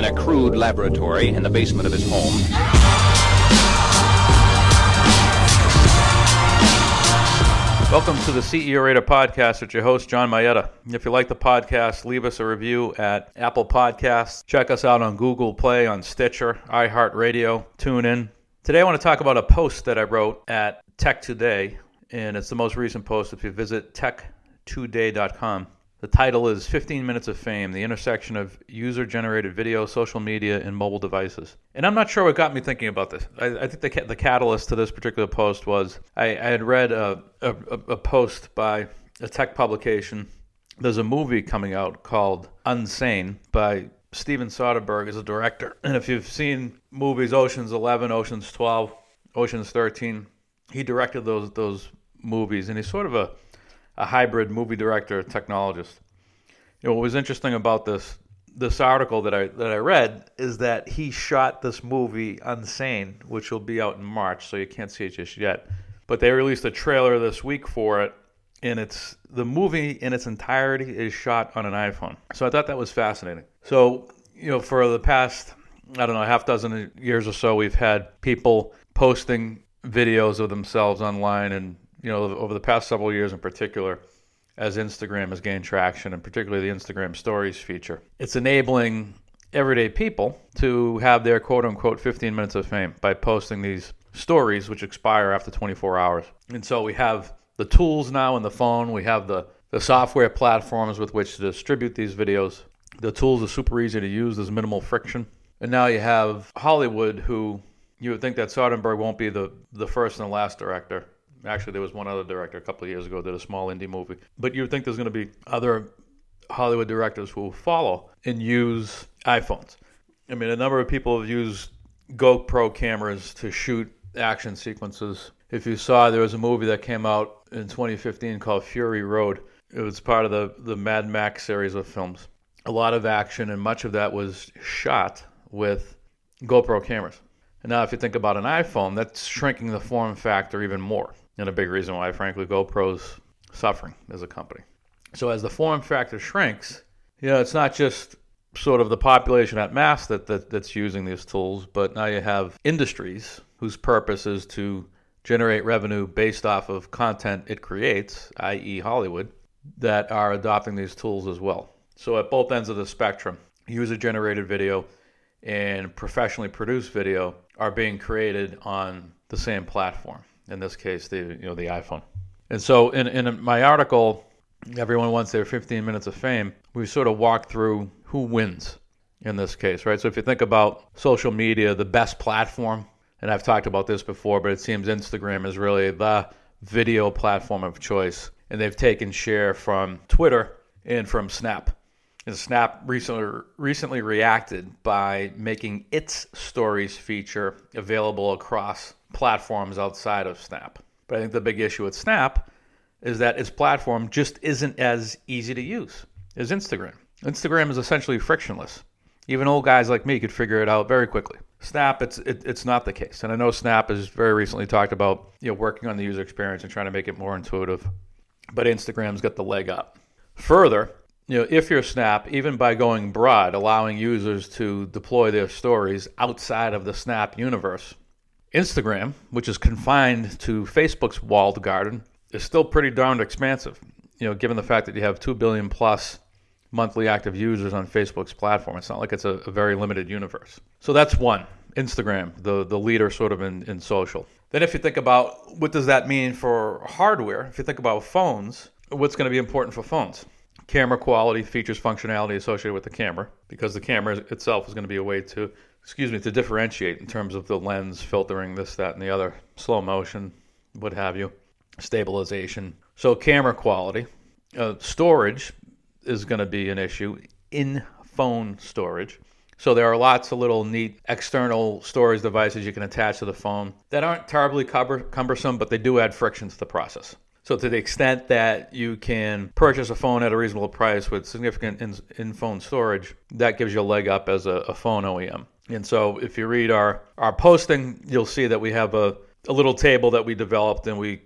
in a crude laboratory in the basement of his home. Welcome to the CEO Radar podcast with your host, John Mayetta. If you like the podcast, leave us a review at Apple Podcasts. Check us out on Google Play, on Stitcher, iHeartRadio, TuneIn. Today, I want to talk about a post that I wrote at Tech Today, and it's the most recent post. If you visit techtoday.com, the title is 15 Minutes of Fame The Intersection of User Generated Video, Social Media, and Mobile Devices. And I'm not sure what got me thinking about this. I, I think the, the catalyst to this particular post was I, I had read a, a, a post by a tech publication. There's a movie coming out called Unsane by Steven Soderbergh as a director. And if you've seen movies Ocean's 11, Ocean's 12, Ocean's 13, he directed those those movies and he's sort of a a hybrid movie director technologist. You know, what was interesting about this this article that I that I read is that he shot this movie Unsane, which will be out in March, so you can't see it just yet. But they released a trailer this week for it, and it's the movie in its entirety is shot on an iPhone. So I thought that was fascinating. So you know, for the past I don't know half dozen years or so, we've had people posting videos of themselves online and you know, over the past several years in particular, as Instagram has gained traction, and particularly the Instagram Stories feature, it's enabling everyday people to have their quote unquote 15 minutes of fame by posting these stories, which expire after 24 hours. And so we have the tools now in the phone, we have the, the software platforms with which to distribute these videos. The tools are super easy to use, there's minimal friction. And now you have Hollywood, who you would think that Soderbergh won't be the, the first and the last director Actually, there was one other director a couple of years ago did a small indie movie. But you think there's going to be other Hollywood directors who will follow and use iPhones. I mean, a number of people have used GoPro cameras to shoot action sequences. If you saw, there was a movie that came out in 2015 called Fury Road. It was part of the, the Mad Max series of films. A lot of action, and much of that was shot with GoPro cameras. And now, if you think about an iPhone, that's shrinking the form factor even more and a big reason why, frankly, GoPro's suffering as a company. So as the form factor shrinks, you know, it's not just sort of the population at mass that, that that's using these tools, but now you have industries whose purpose is to generate revenue based off of content it creates, i.e., Hollywood, that are adopting these tools as well. So at both ends of the spectrum, user generated video and professionally produced video are being created on the same platform in this case, the you know the iPhone. And so in in my article, everyone wants their 15 minutes of fame. We sort of walk through who wins in this case, right? So if you think about social media, the best platform, and I've talked about this before, but it seems Instagram is really the video platform of choice, and they've taken share from Twitter and from Snap. And Snap recently recently reacted by making its stories feature available across platforms outside of Snap. But I think the big issue with Snap is that its platform just isn't as easy to use as Instagram. Instagram is essentially frictionless. Even old guys like me could figure it out very quickly. Snap, it's it, it's not the case, and I know Snap has very recently talked about you know working on the user experience and trying to make it more intuitive. But Instagram's got the leg up. Further, you know, if you're Snap, even by going broad, allowing users to deploy their stories outside of the Snap universe, Instagram, which is confined to Facebook's walled garden, is still pretty darned expansive. You know, given the fact that you have two billion plus monthly active users on Facebook's platform, it's not like it's a, a very limited universe. So that's one. Instagram, the the leader sort of in, in social. Then if you think about what does that mean for hardware, if you think about phones, what's going to be important for phones? Camera quality, features, functionality associated with the camera, because the camera itself is going to be a way to excuse me, to differentiate in terms of the lens filtering, this, that, and the other, slow motion, what have you, stabilization. So, camera quality. Uh, storage is going to be an issue in phone storage. So, there are lots of little neat external storage devices you can attach to the phone that aren't terribly cumbersome, but they do add friction to the process. So, to the extent that you can purchase a phone at a reasonable price with significant in phone storage, that gives you a leg up as a, a phone OEM. And so if you read our, our posting, you'll see that we have a, a little table that we developed and we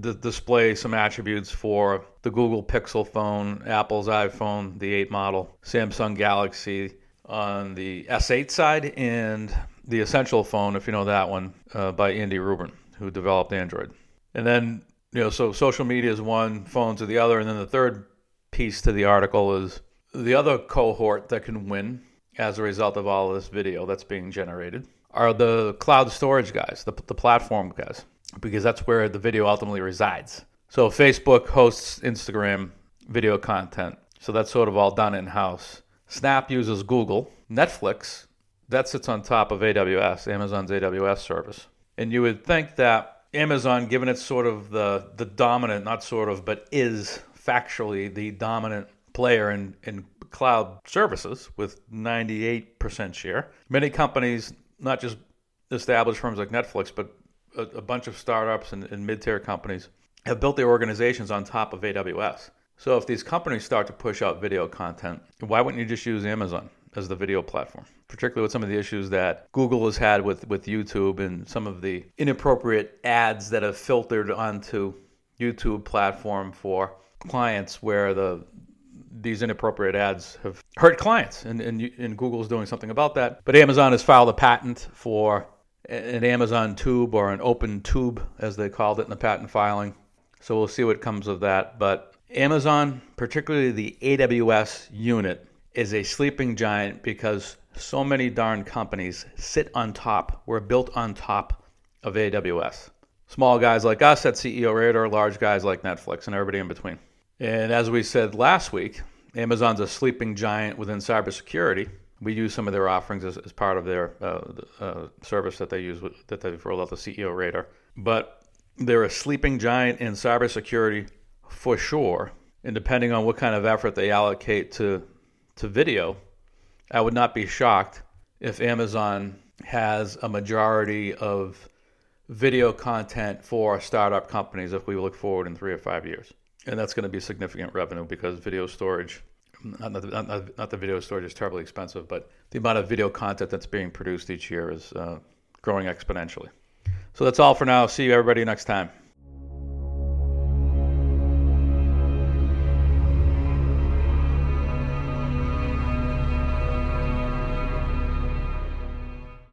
d- display some attributes for the Google Pixel phone, Apple's iPhone, the 8 model, Samsung Galaxy, on the S8 side and the Essential phone, if you know that one, uh, by Andy Rubin, who developed Android. And then, you know, so social media is one, phones are the other. And then the third piece to the article is the other cohort that can win as a result of all of this video that's being generated are the cloud storage guys, the, the platform guys, because that's where the video ultimately resides. So Facebook hosts Instagram video content. So that's sort of all done in house. Snap uses Google. Netflix, that sits on top of AWS, Amazon's AWS service. And you would think that Amazon, given it's sort of the, the dominant, not sort of, but is factually the dominant player in, in cloud services with 98% share. Many companies, not just established firms like Netflix, but a, a bunch of startups and, and mid tier companies have built their organizations on top of AWS. So if these companies start to push out video content, why wouldn't you just use Amazon as the video platform? Particularly with some of the issues that Google has had with, with YouTube and some of the inappropriate ads that have filtered onto YouTube platform for clients where the these inappropriate ads have hurt clients and, and, and Google's doing something about that. But Amazon has filed a patent for an Amazon tube or an open tube as they called it in the patent filing. So we'll see what comes of that. But Amazon, particularly the AWS unit, is a sleeping giant because so many darn companies sit on top, were built on top of AWS. Small guys like us at CEO Radar, large guys like Netflix, and everybody in between. And as we said last week, Amazon's a sleeping giant within cybersecurity. We use some of their offerings as, as part of their uh, uh, service that they use with, that they've rolled out the CEO Radar. But they're a sleeping giant in cybersecurity for sure. And depending on what kind of effort they allocate to to video, I would not be shocked if Amazon has a majority of video content for startup companies if we look forward in three or five years. And that's going to be significant revenue because video storage, not, not, not, the video storage is terribly expensive, but the amount of video content that's being produced each year is uh, growing exponentially. So that's all for now. See you everybody next time.